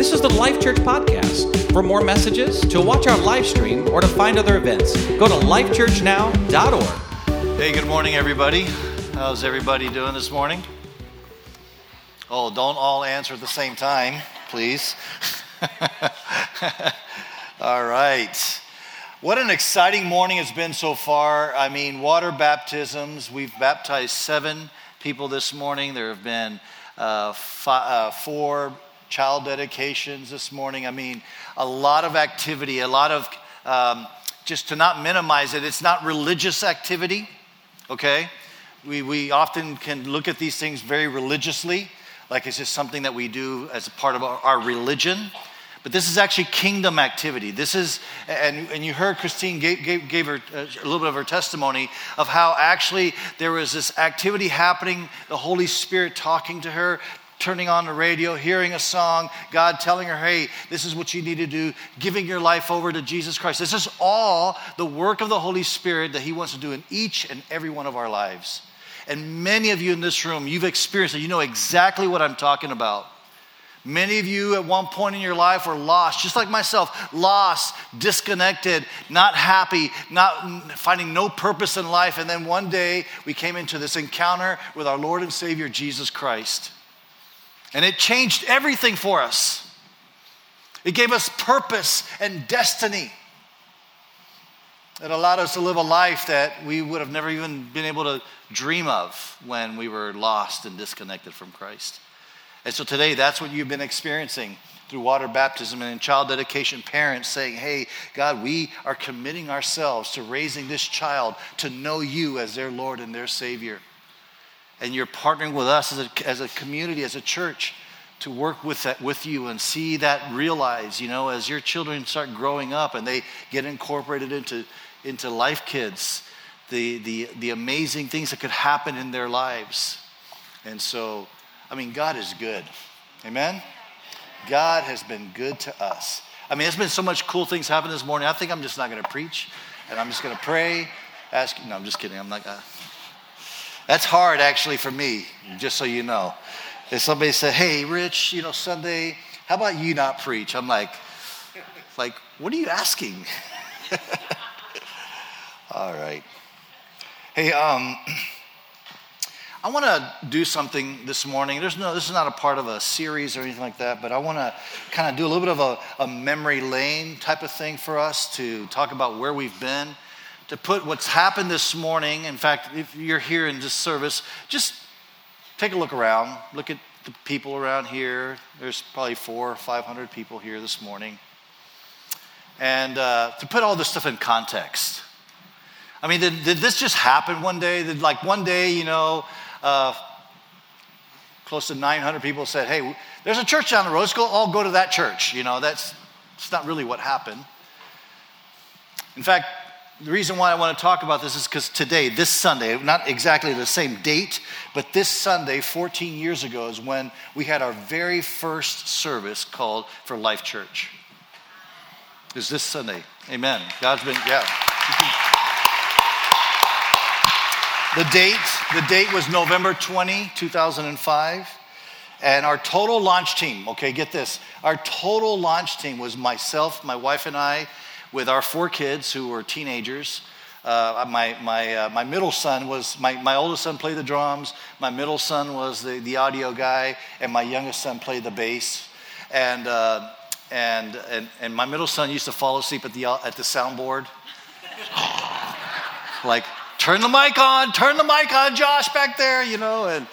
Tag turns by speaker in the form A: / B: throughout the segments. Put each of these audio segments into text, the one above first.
A: This is the Life Church Podcast. For more messages, to watch our live stream, or to find other events, go to lifechurchnow.org.
B: Hey, good morning, everybody. How's everybody doing this morning? Oh, don't all answer at the same time, please. all right. What an exciting morning it's been so far. I mean, water baptisms. We've baptized seven people this morning. There have been uh, uh, four child dedications this morning. I mean, a lot of activity, a lot of, um, just to not minimize it, it's not religious activity, okay? We, we often can look at these things very religiously, like it's just something that we do as a part of our, our religion. But this is actually kingdom activity. This is, and, and you heard Christine gave, gave, gave her uh, a little bit of her testimony of how actually there was this activity happening, the Holy Spirit talking to her, turning on the radio, hearing a song, God telling her, hey, this is what you need to do, giving your life over to Jesus Christ. This is all the work of the Holy Spirit that He wants to do in each and every one of our lives. And many of you in this room, you've experienced it. You know exactly what I'm talking about. Many of you at one point in your life were lost, just like myself, lost, disconnected, not happy, not finding no purpose in life. And then one day we came into this encounter with our Lord and Savior, Jesus Christ. And it changed everything for us. It gave us purpose and destiny. It allowed us to live a life that we would have never even been able to dream of when we were lost and disconnected from Christ. And so today, that's what you've been experiencing through water baptism and in child dedication, parents saying, Hey, God, we are committing ourselves to raising this child to know you as their Lord and their Savior. And you're partnering with us as a, as a community, as a church, to work with that with you and see that realize, you know, as your children start growing up and they get incorporated into, into life kids, the, the, the amazing things that could happen in their lives. And so I mean, God is good. Amen? God has been good to us. I mean, there's been so much cool things happen this morning. I think I'm just not going to preach, and I'm just going to pray. Ask. No, I'm just kidding. I'm not. Gonna. That's hard, actually, for me. Just so you know, if somebody said, "Hey, Rich, you know, Sunday, how about you not preach?" I'm like, like, what are you asking? All right. Hey, um. I want to do something this morning. There's no, this is not a part of a series or anything like that, but I want to kind of do a little bit of a, a, memory lane type of thing for us to talk about where we've been, to put what's happened this morning. In fact, if you're here in this service, just take a look around. Look at the people around here. There's probably four or 500 people here this morning. And uh, to put all this stuff in context. I mean, did, did this just happen one day? Did like one day, you know, uh, close to 900 people said, hey, there's a church down the road. Let's go all go to that church. You know, that's, that's not really what happened. In fact, the reason why I want to talk about this is because today, this Sunday, not exactly the same date, but this Sunday, 14 years ago, is when we had our very first service called for Life Church. Is this Sunday? Amen. God's been, yeah. The date, the date was November 20, 2005. And our total launch team, okay, get this. Our total launch team was myself, my wife, and I, with our four kids who were teenagers. Uh, my, my, uh, my middle son was, my, my oldest son played the drums, my middle son was the, the audio guy, and my youngest son played the bass. And, uh, and, and, and my middle son used to fall asleep at the, at the soundboard. like, turn the mic on, turn the mic on, Josh back there, you know. And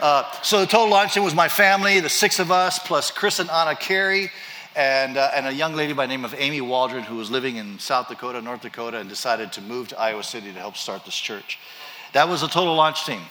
B: uh, so the total launch team was my family, the six of us, plus Chris and Anna Carey, and, uh, and a young lady by the name of Amy Waldron, who was living in South Dakota, North Dakota, and decided to move to Iowa City to help start this church. That was a total launch team.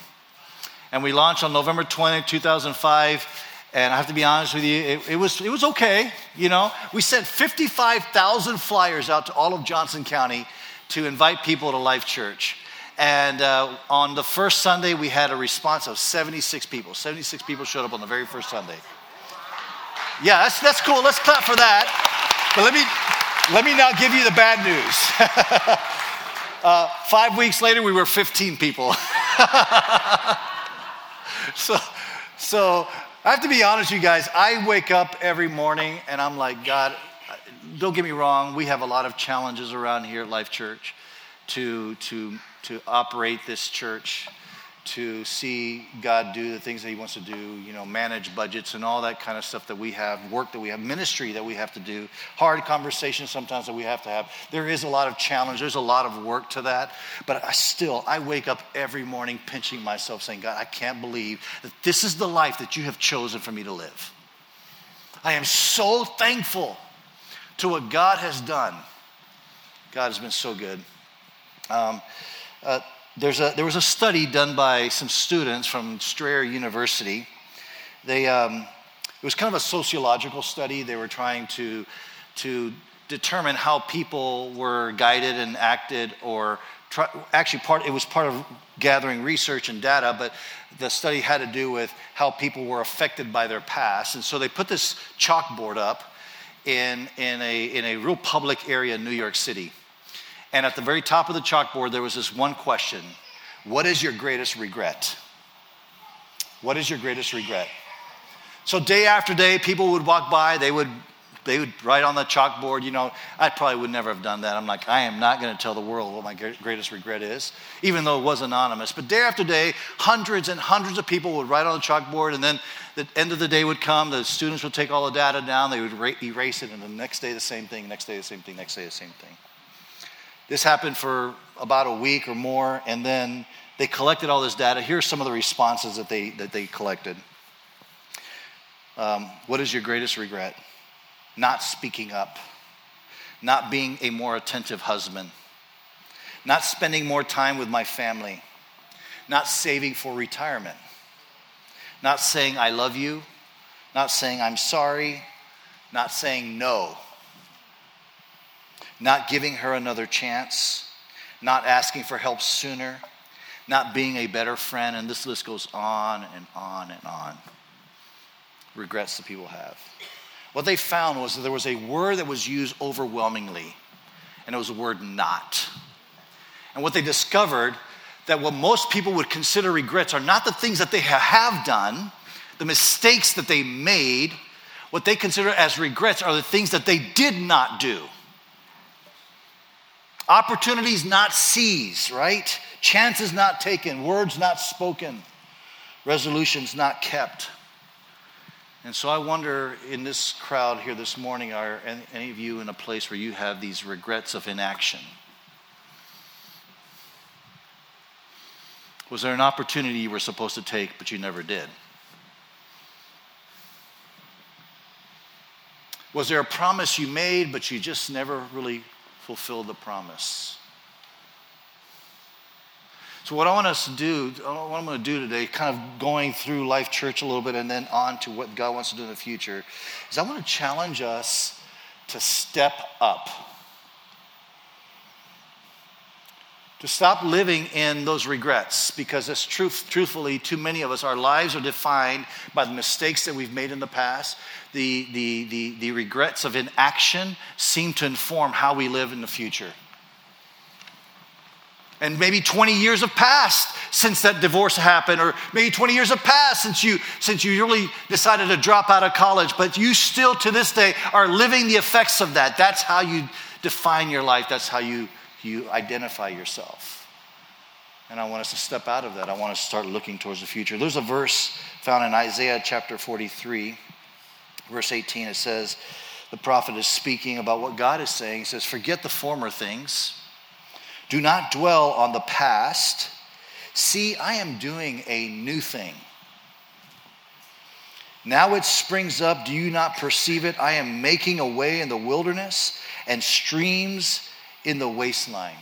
B: And we launched on November 20, 2005. And I have to be honest with you, it, it, was, it was okay. You know, we sent 55,000 flyers out to all of Johnson County to invite people to Life Church. And uh, on the first Sunday, we had a response of 76 people. 76 people showed up on the very first Sunday. Yeah, that's, that's cool. Let's clap for that. But let me, let me now give you the bad news. uh, five weeks later, we were 15 people. so, so I have to be honest, you guys. I wake up every morning and I'm like, God, don't get me wrong, we have a lot of challenges around here at Life Church to, to, to operate this church to see God do the things that He wants to do, you know, manage budgets and all that kind of stuff that we have, work that we have, ministry that we have to do, hard conversations sometimes that we have to have. There is a lot of challenge, there's a lot of work to that. But I still, I wake up every morning pinching myself saying, God, I can't believe that this is the life that you have chosen for me to live. I am so thankful to what God has done. God has been so good. Um, uh, a, there was a study done by some students from Strayer University. They, um, it was kind of a sociological study. They were trying to, to determine how people were guided and acted, or try, actually, part, it was part of gathering research and data, but the study had to do with how people were affected by their past. And so they put this chalkboard up in, in, a, in a real public area in New York City. And at the very top of the chalkboard, there was this one question What is your greatest regret? What is your greatest regret? So, day after day, people would walk by, they would they would write on the chalkboard, you know, I probably would never have done that. I'm like, I am not going to tell the world what my greatest regret is, even though it was anonymous. But day after day, hundreds and hundreds of people would write on the chalkboard, and then the end of the day would come, the students would take all the data down, they would erase it, and the next day the same thing, next day the same thing, next day the same thing. This happened for about a week or more, and then they collected all this data. Here's some of the responses that they, that they collected. Um, what is your greatest regret? Not speaking up, not being a more attentive husband, not spending more time with my family, not saving for retirement, not saying I love you, not saying I'm sorry, not saying no not giving her another chance, not asking for help sooner, not being a better friend, and this list goes on and on and on. Regrets that people have. What they found was that there was a word that was used overwhelmingly, and it was the word not. And what they discovered that what most people would consider regrets are not the things that they have done, the mistakes that they made. What they consider as regrets are the things that they did not do. Opportunities not seized, right? Chances not taken, words not spoken, resolutions not kept. And so I wonder in this crowd here this morning, are any of you in a place where you have these regrets of inaction? Was there an opportunity you were supposed to take, but you never did? Was there a promise you made, but you just never really fulfill the promise. So, what I want us to do, what I'm going to do today, kind of going through Life Church a little bit and then on to what God wants to do in the future, is I want to challenge us to step up. To stop living in those regrets because, it's truth, truthfully, too many of us, our lives are defined by the mistakes that we've made in the past the, the, the, the regrets of inaction seem to inform how we live in the future. And maybe 20 years have passed since that divorce happened, or maybe 20 years have passed since you, since you really decided to drop out of college, but you still to this day are living the effects of that. That's how you define your life, that's how you, you identify yourself. And I want us to step out of that. I want us to start looking towards the future. There's a verse found in Isaiah chapter 43 verse 18, it says, the prophet is speaking about what God is saying. He says, Forget the former things, do not dwell on the past. See, I am doing a new thing. Now it springs up. Do you not perceive it? I am making a way in the wilderness and streams in the wasteland.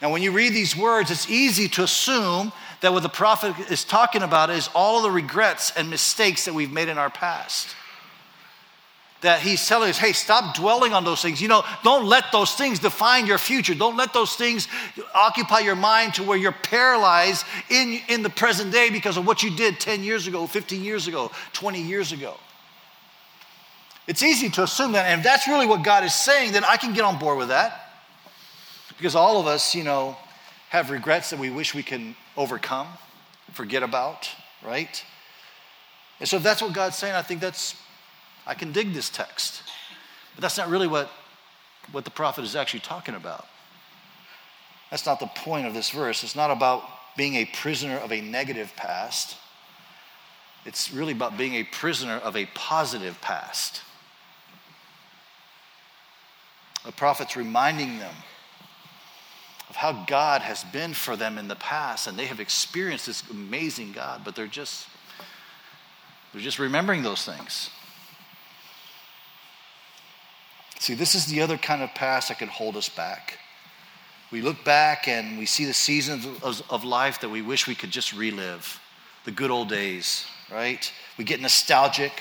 B: Now, when you read these words, it's easy to assume that what the prophet is talking about is all the regrets and mistakes that we've made in our past that he's telling us, hey, stop dwelling on those things. You know, don't let those things define your future. Don't let those things occupy your mind to where you're paralyzed in, in the present day because of what you did 10 years ago, 15 years ago, 20 years ago. It's easy to assume that, and if that's really what God is saying, then I can get on board with that. Because all of us, you know, have regrets that we wish we can overcome, forget about, right? And so, if that's what God's saying, I think that's, I can dig this text. But that's not really what, what the prophet is actually talking about. That's not the point of this verse. It's not about being a prisoner of a negative past. It's really about being a prisoner of a positive past. The prophet's reminding them of how God has been for them in the past, and they have experienced this amazing God, but they're just they're just remembering those things. See, this is the other kind of past that can hold us back. We look back and we see the seasons of, of life that we wish we could just relive, the good old days, right? We get nostalgic.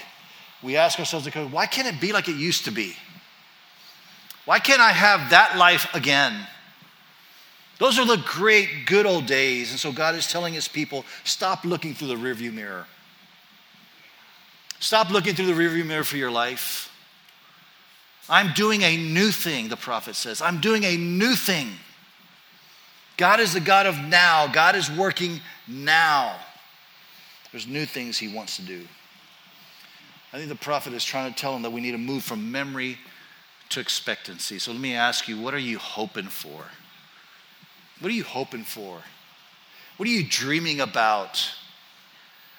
B: We ask ourselves, why can't it be like it used to be? Why can't I have that life again? Those are the great, good old days. And so God is telling his people stop looking through the rearview mirror. Stop looking through the rearview mirror for your life. I'm doing a new thing, the prophet says. I'm doing a new thing. God is the God of now. God is working now. There's new things he wants to do. I think the prophet is trying to tell him that we need to move from memory to expectancy. So let me ask you, what are you hoping for? What are you hoping for? What are you dreaming about?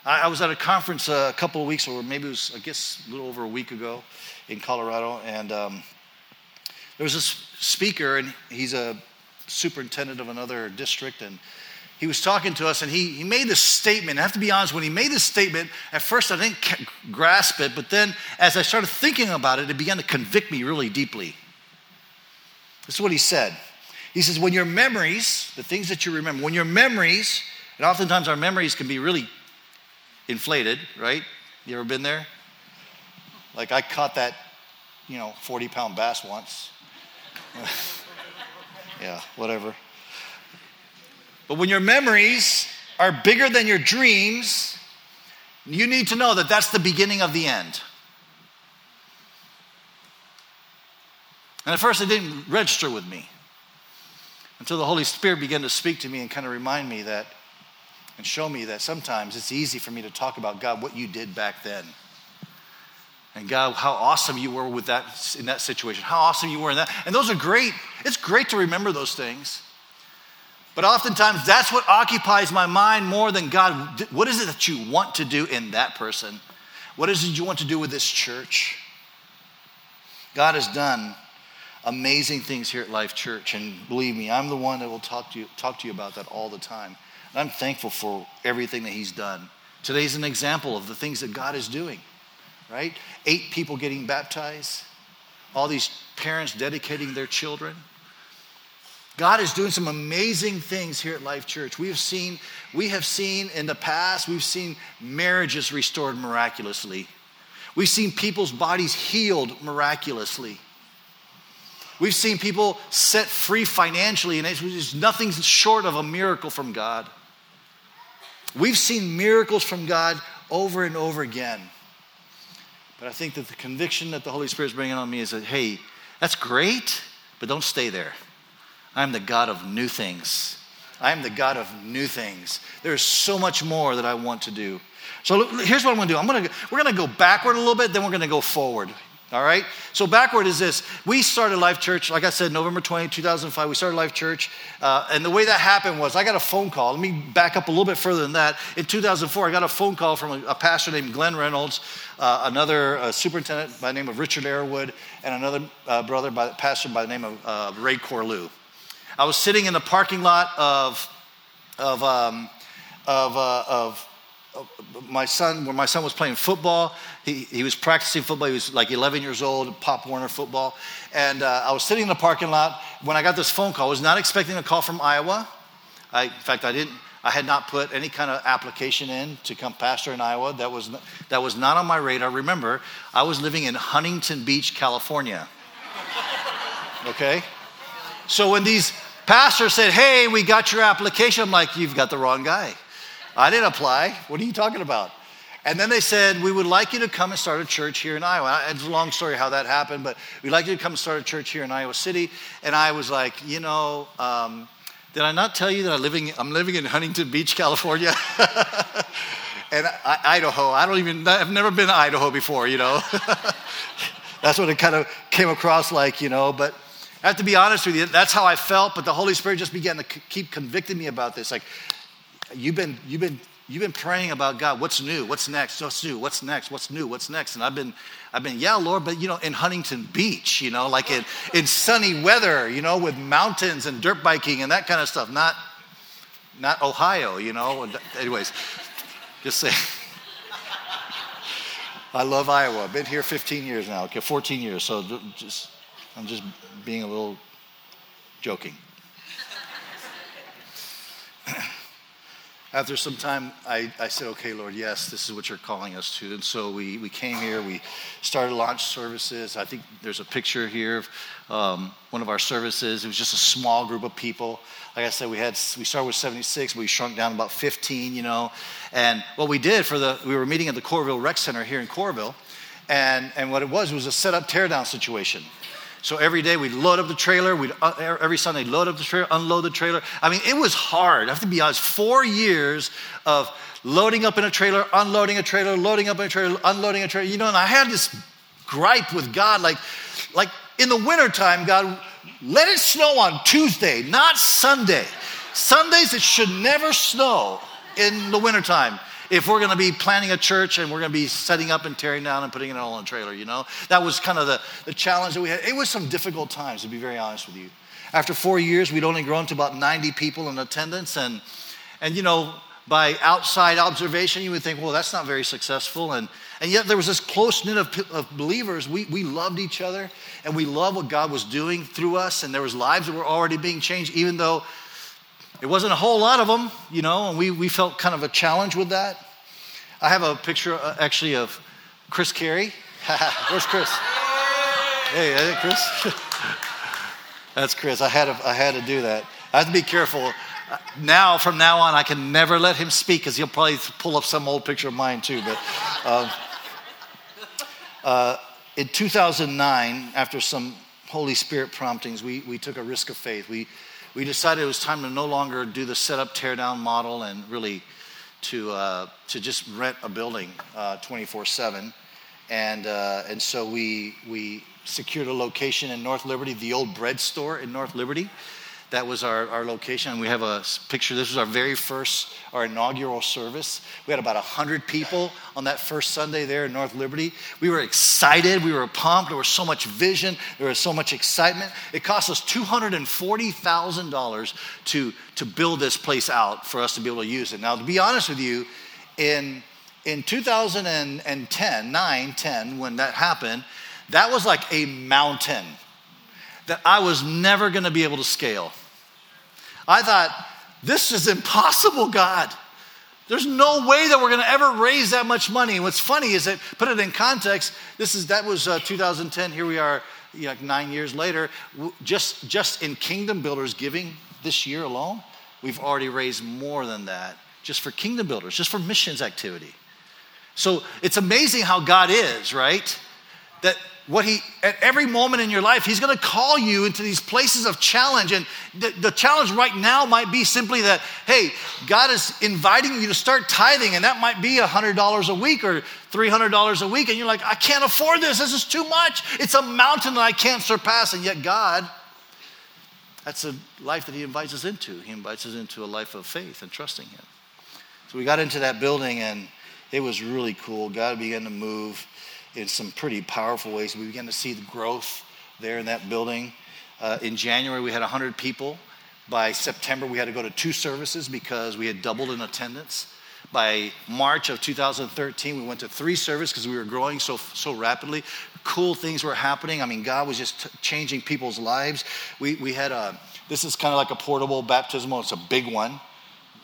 B: I, I was at a conference a couple of weeks, or maybe it was, I guess, a little over a week ago in Colorado, and um, there was this speaker, and he's a superintendent of another district, and he was talking to us and he, he made this statement. I have to be honest, when he made this statement, at first I didn't grasp it, but then as I started thinking about it, it began to convict me really deeply. This is what he said. He says, When your memories, the things that you remember, when your memories, and oftentimes our memories can be really inflated, right? You ever been there? Like I caught that, you know, 40 pound bass once. yeah, whatever. But when your memories are bigger than your dreams, you need to know that that's the beginning of the end. And at first, it didn't register with me until the Holy Spirit began to speak to me and kind of remind me that and show me that sometimes it's easy for me to talk about God, what you did back then. And God, how awesome you were with that in that situation. How awesome you were in that. And those are great. It's great to remember those things. But oftentimes, that's what occupies my mind more than God. What is it that you want to do in that person? What is it you want to do with this church? God has done amazing things here at Life Church, and believe me, I'm the one that will talk to you, talk to you about that all the time. And I'm thankful for everything that He's done. Today's an example of the things that God is doing, right? Eight people getting baptized, all these parents dedicating their children. God is doing some amazing things here at Life Church. We have seen, we have seen in the past, we've seen marriages restored miraculously. We've seen people's bodies healed miraculously. We've seen people set free financially, and it's nothing short of a miracle from God. We've seen miracles from God over and over again. But I think that the conviction that the Holy Spirit is bringing on me is that, hey, that's great, but don't stay there. I'm the God of new things. I am the God of new things. There's so much more that I want to do. So here's what I'm going to do. I'm going to we're going to go backward a little bit, then we're going to go forward. All right? So backward is this. We started Life Church, like I said, November 20, 2005. We started Life Church. Uh, and the way that happened was I got a phone call. Let me back up a little bit further than that. In 2004, I got a phone call from a, a pastor named Glenn Reynolds, uh, another uh, superintendent by the name of Richard Airwood, and another uh, brother, by, pastor by the name of uh, Ray Corlew. I was sitting in the parking lot of, of, um, of, uh, of, my son, where my son was playing football. He, he was practicing football. He was like 11 years old, Pop Warner football. And uh, I was sitting in the parking lot when I got this phone call. I was not expecting a call from Iowa. I, in fact, I didn't. I had not put any kind of application in to come pastor in Iowa. That was, that was not on my radar. Remember, I was living in Huntington Beach, California. Okay? So when these pastor said, Hey, we got your application. I'm like, You've got the wrong guy. I didn't apply. What are you talking about? And then they said, We would like you to come and start a church here in Iowa. It's a long story how that happened, but we'd like you to come and start a church here in Iowa City. And I was like, You know, um, did I not tell you that I'm living, I'm living in Huntington Beach, California? and I, Idaho, I don't even, I've never been to Idaho before, you know. that's what it kind of came across like, you know. But I have to be honest with you, that's how I felt. But the Holy Spirit just began to keep convicting me about this. Like, you've been, you've been, you've been praying about God. What's new? What's next? What's new? What's next? What's new? What's next? And I've been, I've been, yeah, Lord, but you know, in Huntington Beach, you know, like in, in sunny weather, you know, with mountains and dirt biking and that kind of stuff. Not, not Ohio, you know. Anyways, just say. I love Iowa. Been here 15 years now, okay, 14 years. So just, I'm just being a little joking. After some time, I, I said, okay, Lord, yes, this is what you're calling us to. And so we, we came here, we started launch services. I think there's a picture here of um, one of our services. It was just a small group of people. Like I said, we had we started with 76, we shrunk down about 15, you know. And what we did for the we were meeting at the Coralville Rec Center here in Coralville, and and what it was was a set up tear down situation. So every day we'd load up the trailer. We'd uh, every Sunday load up the trailer, unload the trailer. I mean, it was hard. I have to be honest. Four years of loading up in a trailer, unloading a trailer, loading up in a trailer, unloading a trailer. You know, and I had this gripe with God, like, like in the wintertime, God, let it snow on Tuesday, not Sunday. Sundays it should never snow in the wintertime if we're going to be planning a church and we're going to be setting up and tearing down and putting it all on a trailer, you know? That was kind of the, the challenge that we had. It was some difficult times, to be very honest with you. After four years, we'd only grown to about 90 people in attendance. And, and you know, by outside observation, you would think, well, that's not very successful. And, and yet there was this close knit of, of believers. We, we loved each other and we loved what God was doing through us. And there was lives that were already being changed, even though it wasn't a whole lot of them, you know, and we, we felt kind of a challenge with that. I have a picture uh, actually of Chris Carey. Where's Chris? Hey, hey Chris. That's Chris. I had, to, I had to do that. I have to be careful. Now, from now on, I can never let him speak because he'll probably pull up some old picture of mine too. But um, uh, in 2009, after some Holy Spirit promptings, we, we took a risk of faith. We, we decided it was time to no longer do the set up, tear down model and really to, uh, to just rent a building uh, 24 7. And, uh, and so we, we secured a location in North Liberty, the old bread store in North Liberty. That was our, our location. We have a picture. This was our very first, our inaugural service. We had about 100 people on that first Sunday there in North Liberty. We were excited. We were pumped. There was so much vision. There was so much excitement. It cost us $240,000 to, to build this place out for us to be able to use it. Now, to be honest with you, in, in 2010, 9, 10, when that happened, that was like a mountain that I was never going to be able to scale. I thought, this is impossible, God. There's no way that we're going to ever raise that much money. What's funny is that, put it in context, this is that was uh, 2010. Here we are, you know, nine years later. Just just in Kingdom Builders giving this year alone, we've already raised more than that just for Kingdom Builders, just for missions activity. So it's amazing how God is, right? That what he at every moment in your life he's going to call you into these places of challenge. And the, the, challenge right now might be simply that hey god is inviting you to start tithing and that might be $100 a week or $300 a week. And you're like i can't afford this. This is too much. It's a mountain that i can't surpass. And yet god that's a life that he invites us into. He invites us into a life of faith and trusting him. So we got into that building and it was really cool. God began to move in some pretty powerful ways. We began to see the growth there in that building. Uh, in January, we had 100 people. By September, we had to go to two services because we had doubled in attendance. By March of 2013, we went to three services because we were growing so, so rapidly. Cool things were happening. I mean, God was just t- changing people's lives. We, we had a, this is kind of like a portable baptismal, it's a big one,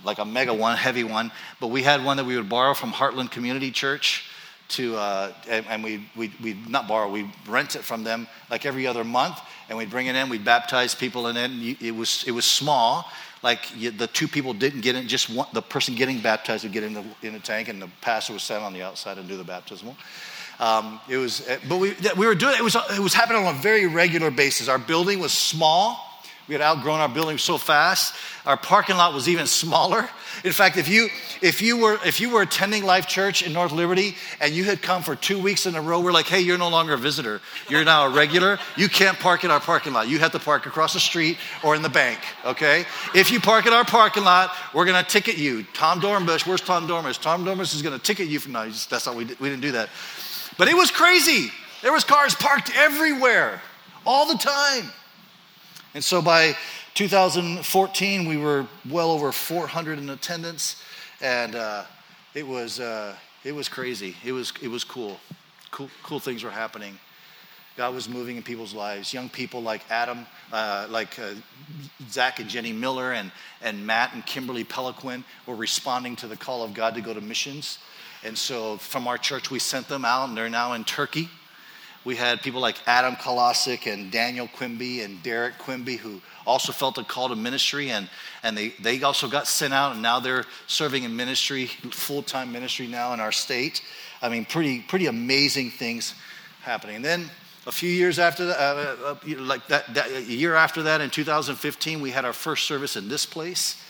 B: like a mega one, heavy one. But we had one that we would borrow from Heartland Community Church to, uh, and, and we, we, we not borrow, we rent it from them like every other month, and we'd bring it in, we'd baptize people in it. And it was, it was small, like you, the two people didn't get in, just one, the person getting baptized would get in the, in the tank, and the pastor would stand on the outside and do the baptismal. Um, it was, but we, we were doing it was, it was happening on a very regular basis. Our building was small, We had outgrown our building so fast. Our parking lot was even smaller. In fact, if you if you were if you were attending Life Church in North Liberty and you had come for two weeks in a row, we're like, hey, you're no longer a visitor. You're now a regular. You can't park in our parking lot. You have to park across the street or in the bank. Okay. If you park in our parking lot, we're gonna ticket you. Tom Dornbush, where's Tom Dornbush? Tom Dornbush is gonna ticket you for no. That's not we did, we didn't do that. But it was crazy. There was cars parked everywhere, all the time. And so by 2014, we were well over 400 in attendance, and uh, it was uh, it was crazy. It was it was cool. Cool cool things were happening. God was moving in people's lives. Young people like Adam, uh, like uh, Zach and Jenny Miller, and and Matt and Kimberly Peliquin were responding to the call of God to go to missions. And so from our church, we sent them out, and they're now in Turkey. We had people like Adam Kolosik and Daniel Quimby and Derek Quimby who also felt a call to ministry and, and they, they also got sent out and now they're serving in ministry, full-time ministry now in our state. I mean, pretty, pretty amazing things happening. And then a few years after that, uh, uh, like that, that, a year after that in 2015, we had our first service in this place.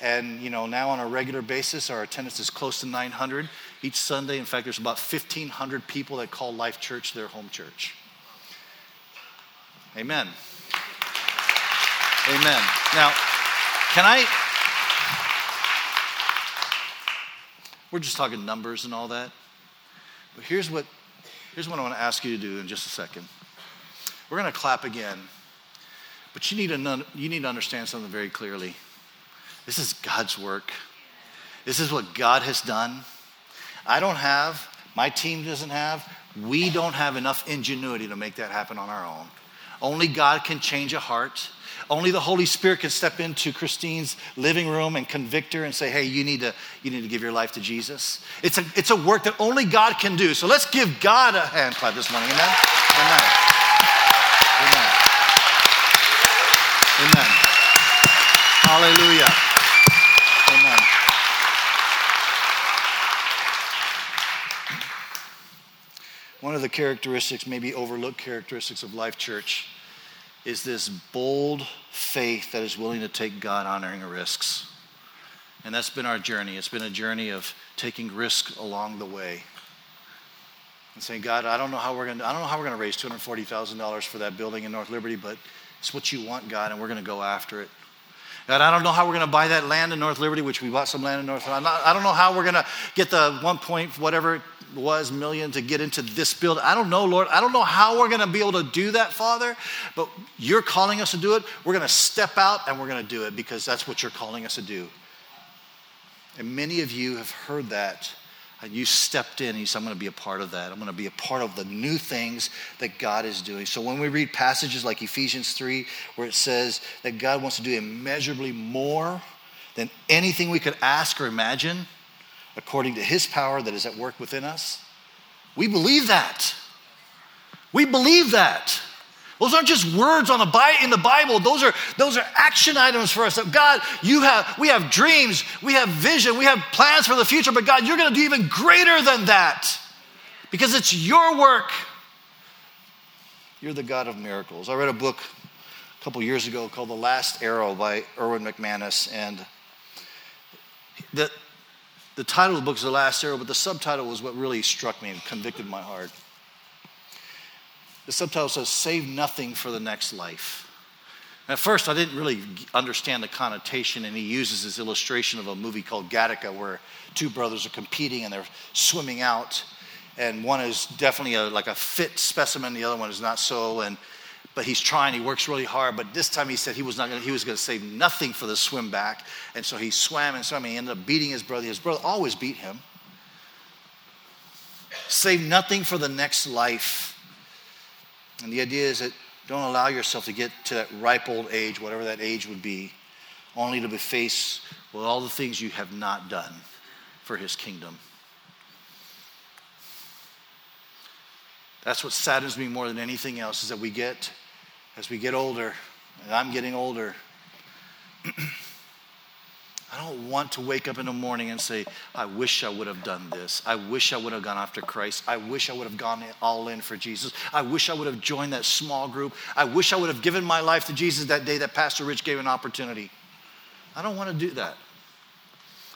B: And, you know, now on a regular basis, our attendance is close to 900 each Sunday. In fact, there's about 1,500 people that call Life Church their home church. Amen. Amen. Now, can I? We're just talking numbers and all that. But here's what, here's what I want to ask you to do in just a second. We're going to clap again. But you need, to, you need to understand something very clearly. This is God's work. This is what God has done. I don't have, my team doesn't have, we don't have enough ingenuity to make that happen on our own. Only God can change a heart. Only the Holy Spirit can step into Christine's living room and convict her and say, hey, you need to, you need to give your life to Jesus. It's a, it's a work that only God can do. So let's give God a hand clap this morning. Amen? Amen. Amen. Amen. Hallelujah. One of the characteristics, maybe overlooked characteristics of Life Church, is this bold faith that is willing to take God honoring risks. And that's been our journey. It's been a journey of taking risk along the way. And saying, God, I don't know how we're gonna I don't know how we're gonna raise $240,000 for that building in North Liberty, but it's what you want, God, and we're gonna go after it. I don't know how we're going to buy that land in North Liberty, which we bought some land in North. I don't know how we're going to get the one point whatever it was million to get into this building. I don't know, Lord. I don't know how we're going to be able to do that, Father, but you're calling us to do it. We're going to step out and we're going to do it because that's what you're calling us to do. And many of you have heard that. And you stepped in and you said, I'm going to be a part of that. I'm going to be a part of the new things that God is doing. So when we read passages like Ephesians 3, where it says that God wants to do immeasurably more than anything we could ask or imagine, according to his power that is at work within us. We believe that. We believe that. Those aren't just words on the in the Bible. Those are, those are action items for us. That God, you have, we have dreams, we have vision, we have plans for the future, but God, you're going to do even greater than that because it's your work. You're the God of miracles. I read a book a couple years ago called The Last Arrow by Erwin McManus, and the, the title of the book is The Last Arrow, but the subtitle was what really struck me and convicted my heart. The subtitle says, Save Nothing for the Next Life. At first, I didn't really understand the connotation, and he uses this illustration of a movie called Gattaca, where two brothers are competing and they're swimming out, and one is definitely a, like a fit specimen, the other one is not so. And but he's trying, he works really hard. But this time he said he was not gonna, he was gonna save nothing for the swim back. And so he swam and swam. And he ended up beating his brother. His brother always beat him. Save nothing for the next life. And the idea is that don't allow yourself to get to that ripe old age, whatever that age would be, only to be faced with all the things you have not done for his kingdom. That's what saddens me more than anything else is that we get as we get older, and I'm getting older, I don't want to wake up in the morning and say, I wish I would have done this. I wish I would have gone after Christ. I wish I would have gone all in for Jesus. I wish I would have joined that small group. I wish I would have given my life to Jesus that day that Pastor Rich gave an opportunity. I don't want to do that.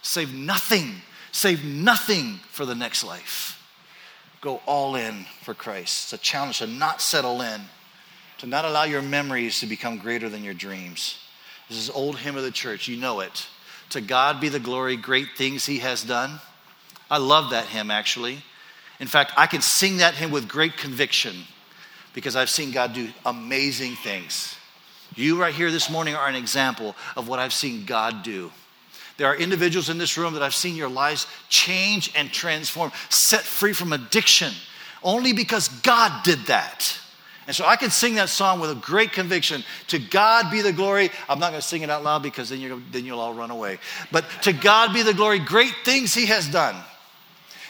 B: Save nothing, save nothing for the next life. Go all in for Christ. It's a challenge to not settle in, to not allow your memories to become greater than your dreams. This is old hymn of the church. You know it. To God be the glory, great things he has done. I love that hymn, actually. In fact, I can sing that hymn with great conviction because I've seen God do amazing things. You, right here this morning, are an example of what I've seen God do. There are individuals in this room that I've seen your lives change and transform, set free from addiction, only because God did that. And so I can sing that song with a great conviction. To God be the glory. I'm not going to sing it out loud because then, you're, then you'll all run away. But to God be the glory. Great things He has done.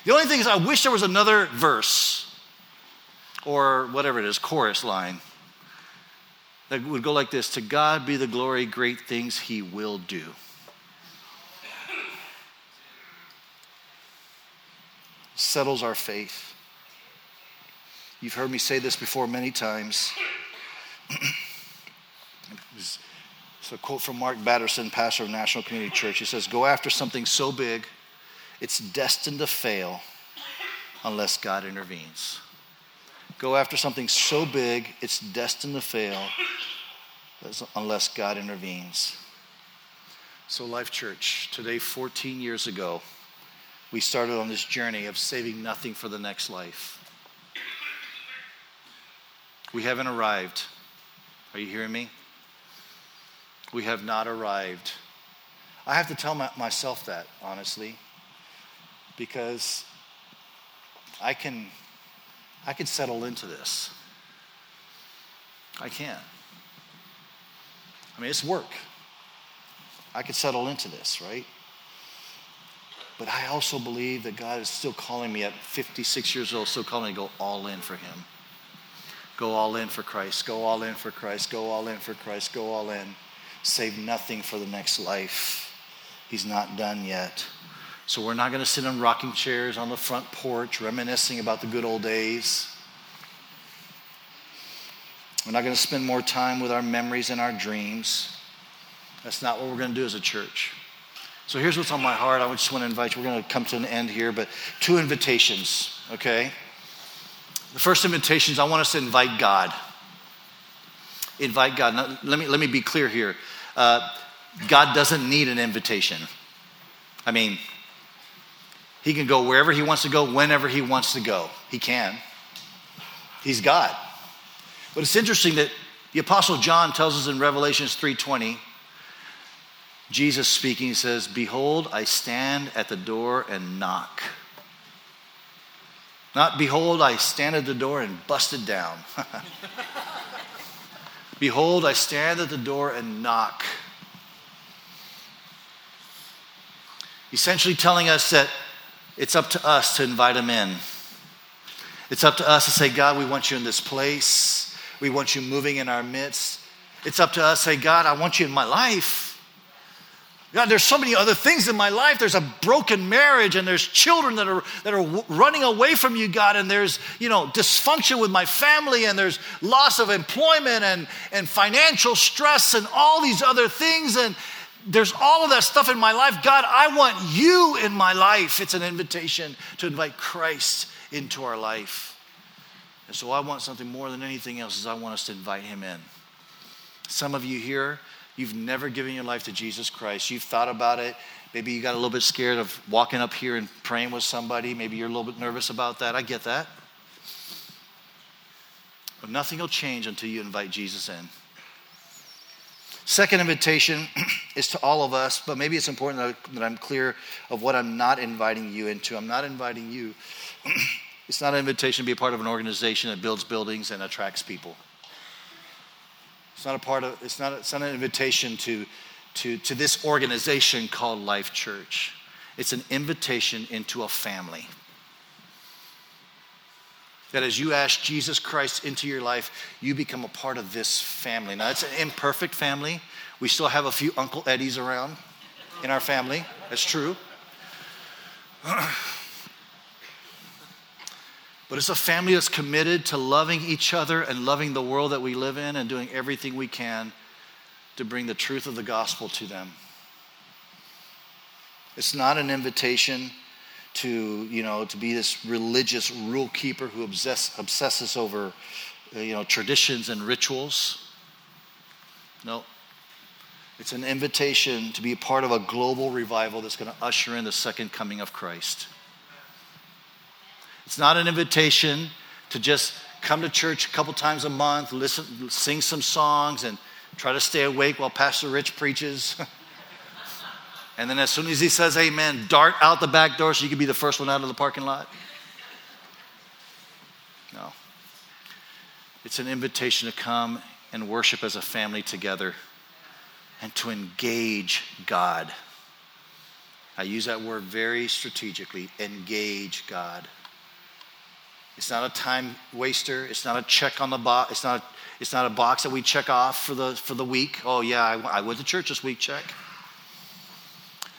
B: The only thing is, I wish there was another verse or whatever it is, chorus line that would go like this To God be the glory. Great things He will do. Settles our faith. You've heard me say this before many times. it's a quote from Mark Batterson, pastor of National Community Church. He says, Go after something so big, it's destined to fail unless God intervenes. Go after something so big, it's destined to fail unless God intervenes. So, Life Church, today, 14 years ago, we started on this journey of saving nothing for the next life. We haven't arrived. Are you hearing me? We have not arrived. I have to tell my, myself that, honestly, because I can, I can settle into this. I can. I mean, it's work. I could settle into this, right? But I also believe that God is still calling me at 56 years old, still calling me to go all in for Him. Go all in for Christ. Go all in for Christ. Go all in for Christ. Go all in. Save nothing for the next life. He's not done yet. So we're not going to sit in rocking chairs on the front porch reminiscing about the good old days. We're not going to spend more time with our memories and our dreams. That's not what we're going to do as a church. So here's what's on my heart. I just want to invite you. We're going to come to an end here, but two invitations, okay? The first invitation is I want us to invite God. Invite God. Now, let, me, let me be clear here. Uh, God doesn't need an invitation. I mean, He can go wherever He wants to go, whenever He wants to go. He can. He's God. But it's interesting that the Apostle John tells us in Revelations 3:20, Jesus speaking, he says, Behold, I stand at the door and knock. Not, behold, I stand at the door and busted down. behold, I stand at the door and knock. Essentially telling us that it's up to us to invite him in. It's up to us to say, God, we want you in this place. We want you moving in our midst. It's up to us to say, God, I want you in my life. God, there's so many other things in my life. There's a broken marriage, and there's children that are that are running away from you, God, and there's you know dysfunction with my family, and there's loss of employment and and financial stress and all these other things, and there's all of that stuff in my life. God, I want you in my life. It's an invitation to invite Christ into our life. And so I want something more than anything else is I want us to invite him in. Some of you here, You've never given your life to Jesus Christ. You've thought about it. Maybe you got a little bit scared of walking up here and praying with somebody. Maybe you're a little bit nervous about that. I get that. But nothing will change until you invite Jesus in. Second invitation is to all of us, but maybe it's important that I'm clear of what I'm not inviting you into. I'm not inviting you. it's not an invitation to be a part of an organization that builds buildings and attracts people. It's not a part of, it's not, it's not an invitation to, to, to this organization called Life Church. It's an invitation into a family. That as you ask Jesus Christ into your life, you become a part of this family. Now, it's an imperfect family. We still have a few Uncle Eddies around. in our family. That's true. But it's a family that's committed to loving each other and loving the world that we live in and doing everything we can to bring the truth of the gospel to them. It's not an invitation to, you know, to be this religious rule keeper who obsess, obsesses over, uh, you know, traditions and rituals. No. It's an invitation to be part of a global revival that's going to usher in the second coming of Christ. It's not an invitation to just come to church a couple times a month, listen, sing some songs, and try to stay awake while Pastor Rich preaches. and then as soon as he says amen, dart out the back door so you can be the first one out of the parking lot. No. It's an invitation to come and worship as a family together and to engage God. I use that word very strategically engage God. It's not a time waster. It's not a check on the box. It's not, it's not a box that we check off for the, for the week. Oh, yeah, I, I went to church this week, check.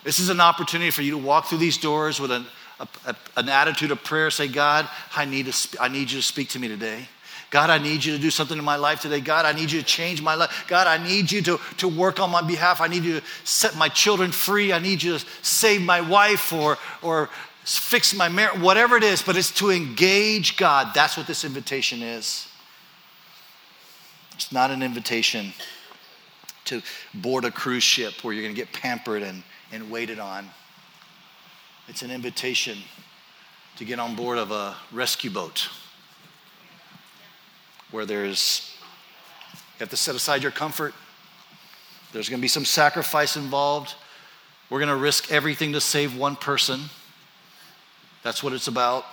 B: This is an opportunity for you to walk through these doors with an, a, a, an attitude of prayer. Say, God, I need, to, I need you to speak to me today. God, I need you to do something in my life today. God, I need you to change my life. God, I need you to, to work on my behalf. I need you to set my children free. I need you to save my wife or, or fix my marriage, whatever it is, but it's to engage God. That's what this invitation is. It's not an invitation to board a cruise ship where you're going to get pampered and, and waited on. It's an invitation to get on board of a rescue boat where there's, you have to set aside your comfort. There's going to be some sacrifice involved. We're going to risk everything to save one person. That's what it's about.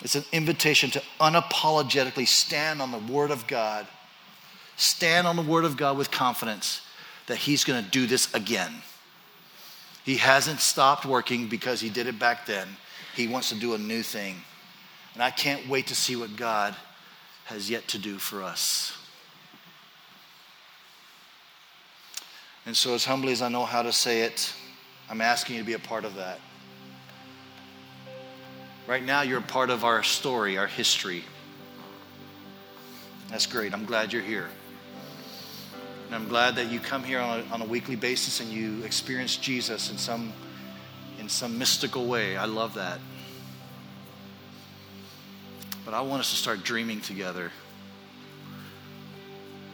B: It's an invitation to unapologetically stand on the Word of God. Stand on the Word of God with confidence that He's going to do this again. He hasn't stopped working because He did it back then. He wants to do a new thing. And I can't wait to see what God has yet to do for us. And so, as humbly as I know how to say it, I'm asking you to be a part of that. Right now, you're a part of our story, our history. That's great. I'm glad you're here. And I'm glad that you come here on a, on a weekly basis and you experience Jesus in some, in some mystical way. I love that. But I want us to start dreaming together.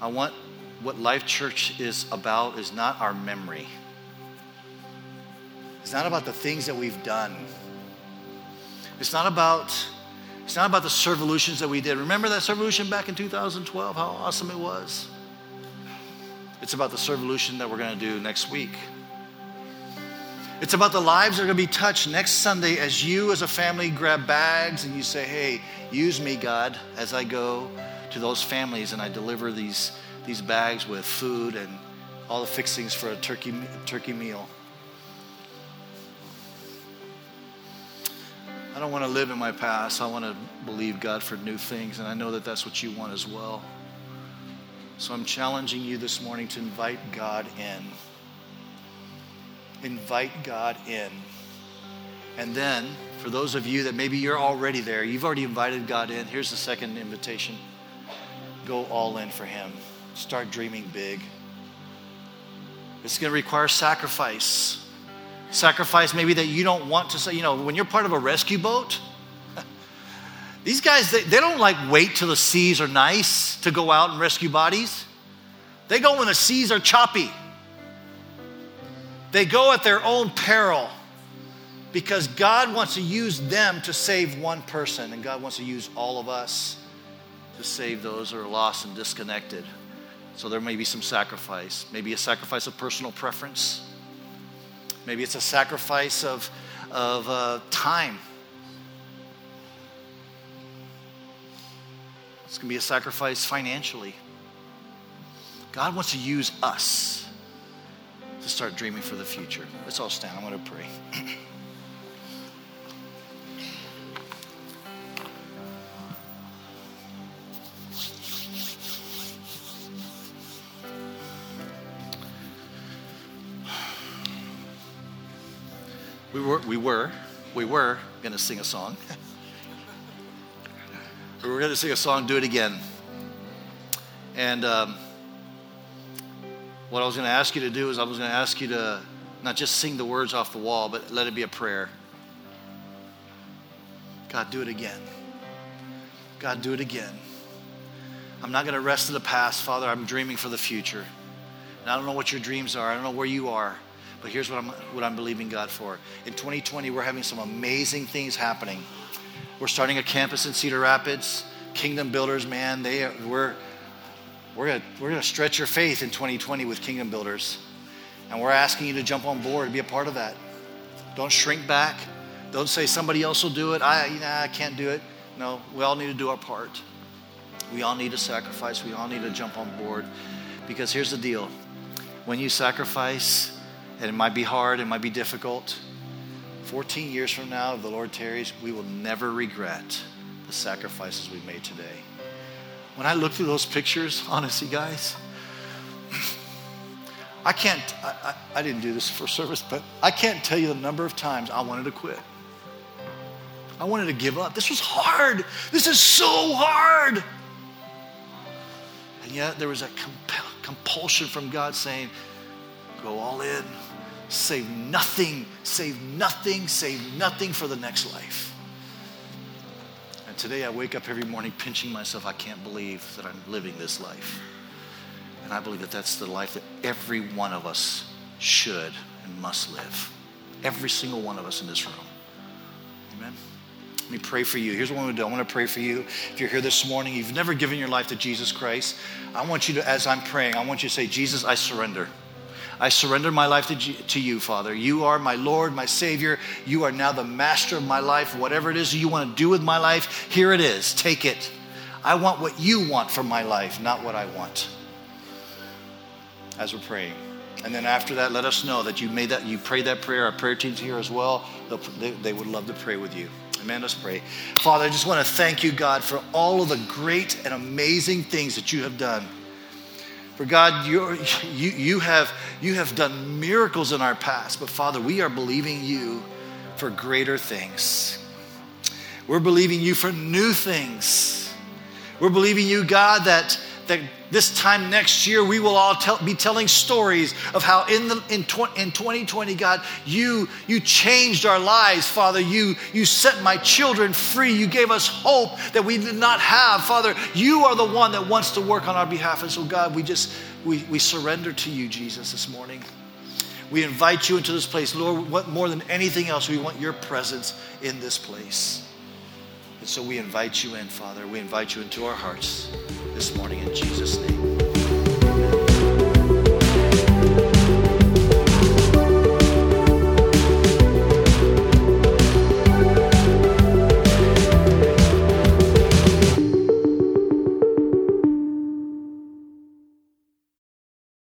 B: I want what Life Church is about is not our memory. It's not about the things that we've done. It's not about it's not about the servolutions that we did. Remember that servolution back in 2012? How awesome it was. It's about the servolution that we're going to do next week. It's about the lives that are going to be touched next Sunday as you, as a family, grab bags and you say, Hey, use me, God, as I go to those families and I deliver these, these bags with food and all the fixings for a turkey, turkey meal. Don't want to live in my past. I want to believe God for new things, and I know that that's what you want as well. So I'm challenging you this morning to invite God in. Invite God in. And then, for those of you that maybe you're already there, you've already invited God in, here's the second invitation go all in for Him. Start dreaming big. It's going to require sacrifice. Sacrifice maybe that you don't want to say. You know, when you're part of a rescue boat, these guys, they, they don't like wait till the seas are nice to go out and rescue bodies. They go when the seas are choppy. They go at their own peril because God wants to use them to save one person, and God wants to use all of us to save those who are lost and disconnected. So there may be some sacrifice, maybe a sacrifice of personal preference Maybe it's a sacrifice of, of uh, time. It's going to be a sacrifice financially. God wants to use us to start dreaming for the future. Let's all stand. I'm going to pray. We were, we were, we were going to sing a song. we were going to sing a song, Do It Again. And um, what I was going to ask you to do is I was going to ask you to not just sing the words off the wall, but let it be a prayer. God, do it again. God, do it again. I'm not going to rest in the past, Father. I'm dreaming for the future. And I don't know what your dreams are. I don't know where you are. But here's what I'm, what I'm believing God for. In 2020, we're having some amazing things happening. We're starting a campus in Cedar Rapids. Kingdom Builders, man, they are, we're, we're going we're gonna stretch your faith in 2020 with Kingdom Builders. And we're asking you to jump on board be a part of that. Don't shrink back. Don't say somebody else will do it. I, know, I can't do it. No, we all need to do our part. We all need to sacrifice. We all need to jump on board. Because here's the deal when you sacrifice, and it might be hard, it might be difficult, 14 years from now, if the Lord tarries, we will never regret the sacrifices we made today. When I look through those pictures, honestly, guys, I can't, I, I, I, didn't do this for service, but I can't tell you the number of times I wanted to quit. I wanted to give up. This was hard. This is so hard. And yet there was a compulsion from God saying, go all in, save nothing, save nothing, save nothing for the next life. And today I wake up every morning pinching myself. I can't believe that I'm living this life. And I believe that that's the life that every one of us should and must live. Every single one of us in this room. Amen. Let me pray for you. Here's what I'm going to do. I want to pray for you. If you're here this morning, you've never given your life to Jesus Christ, I want you to, as I'm praying, I want you to say, Jesus, I surrender. I surrender my life to, to you, Father. You are my Lord, my Savior. You are now the master of my life. Whatever it is you want to do with my life, here it is. Take it. I want what you want for my life, not what I want as we're praying. And then after that, let us know that you made that, you prayed that prayer. Our prayer team's here as well. They, they would love to pray with you. Amen. Let's pray. Father, I just want to thank you, God, for all of the great and amazing things that you have done. For God, you you, have, you have done miracles in our past, but Father, we are believing you for greater things. We're believing you for new things. We're believing you, God, that that this time next year we will all tell, be telling stories of how in, the, in, tw- in 2020 god you you changed our lives father. You you set my children free. You gave us hope that we did not have. Father you are the one that wants to work on our behalf. And so god we just we, we surrender to you jesus this morning. We invite you into this place. Lord what more than anything else we want your presence in this place and so we invite you in, Father. We invite you into our hearts this morning in Jesus' name.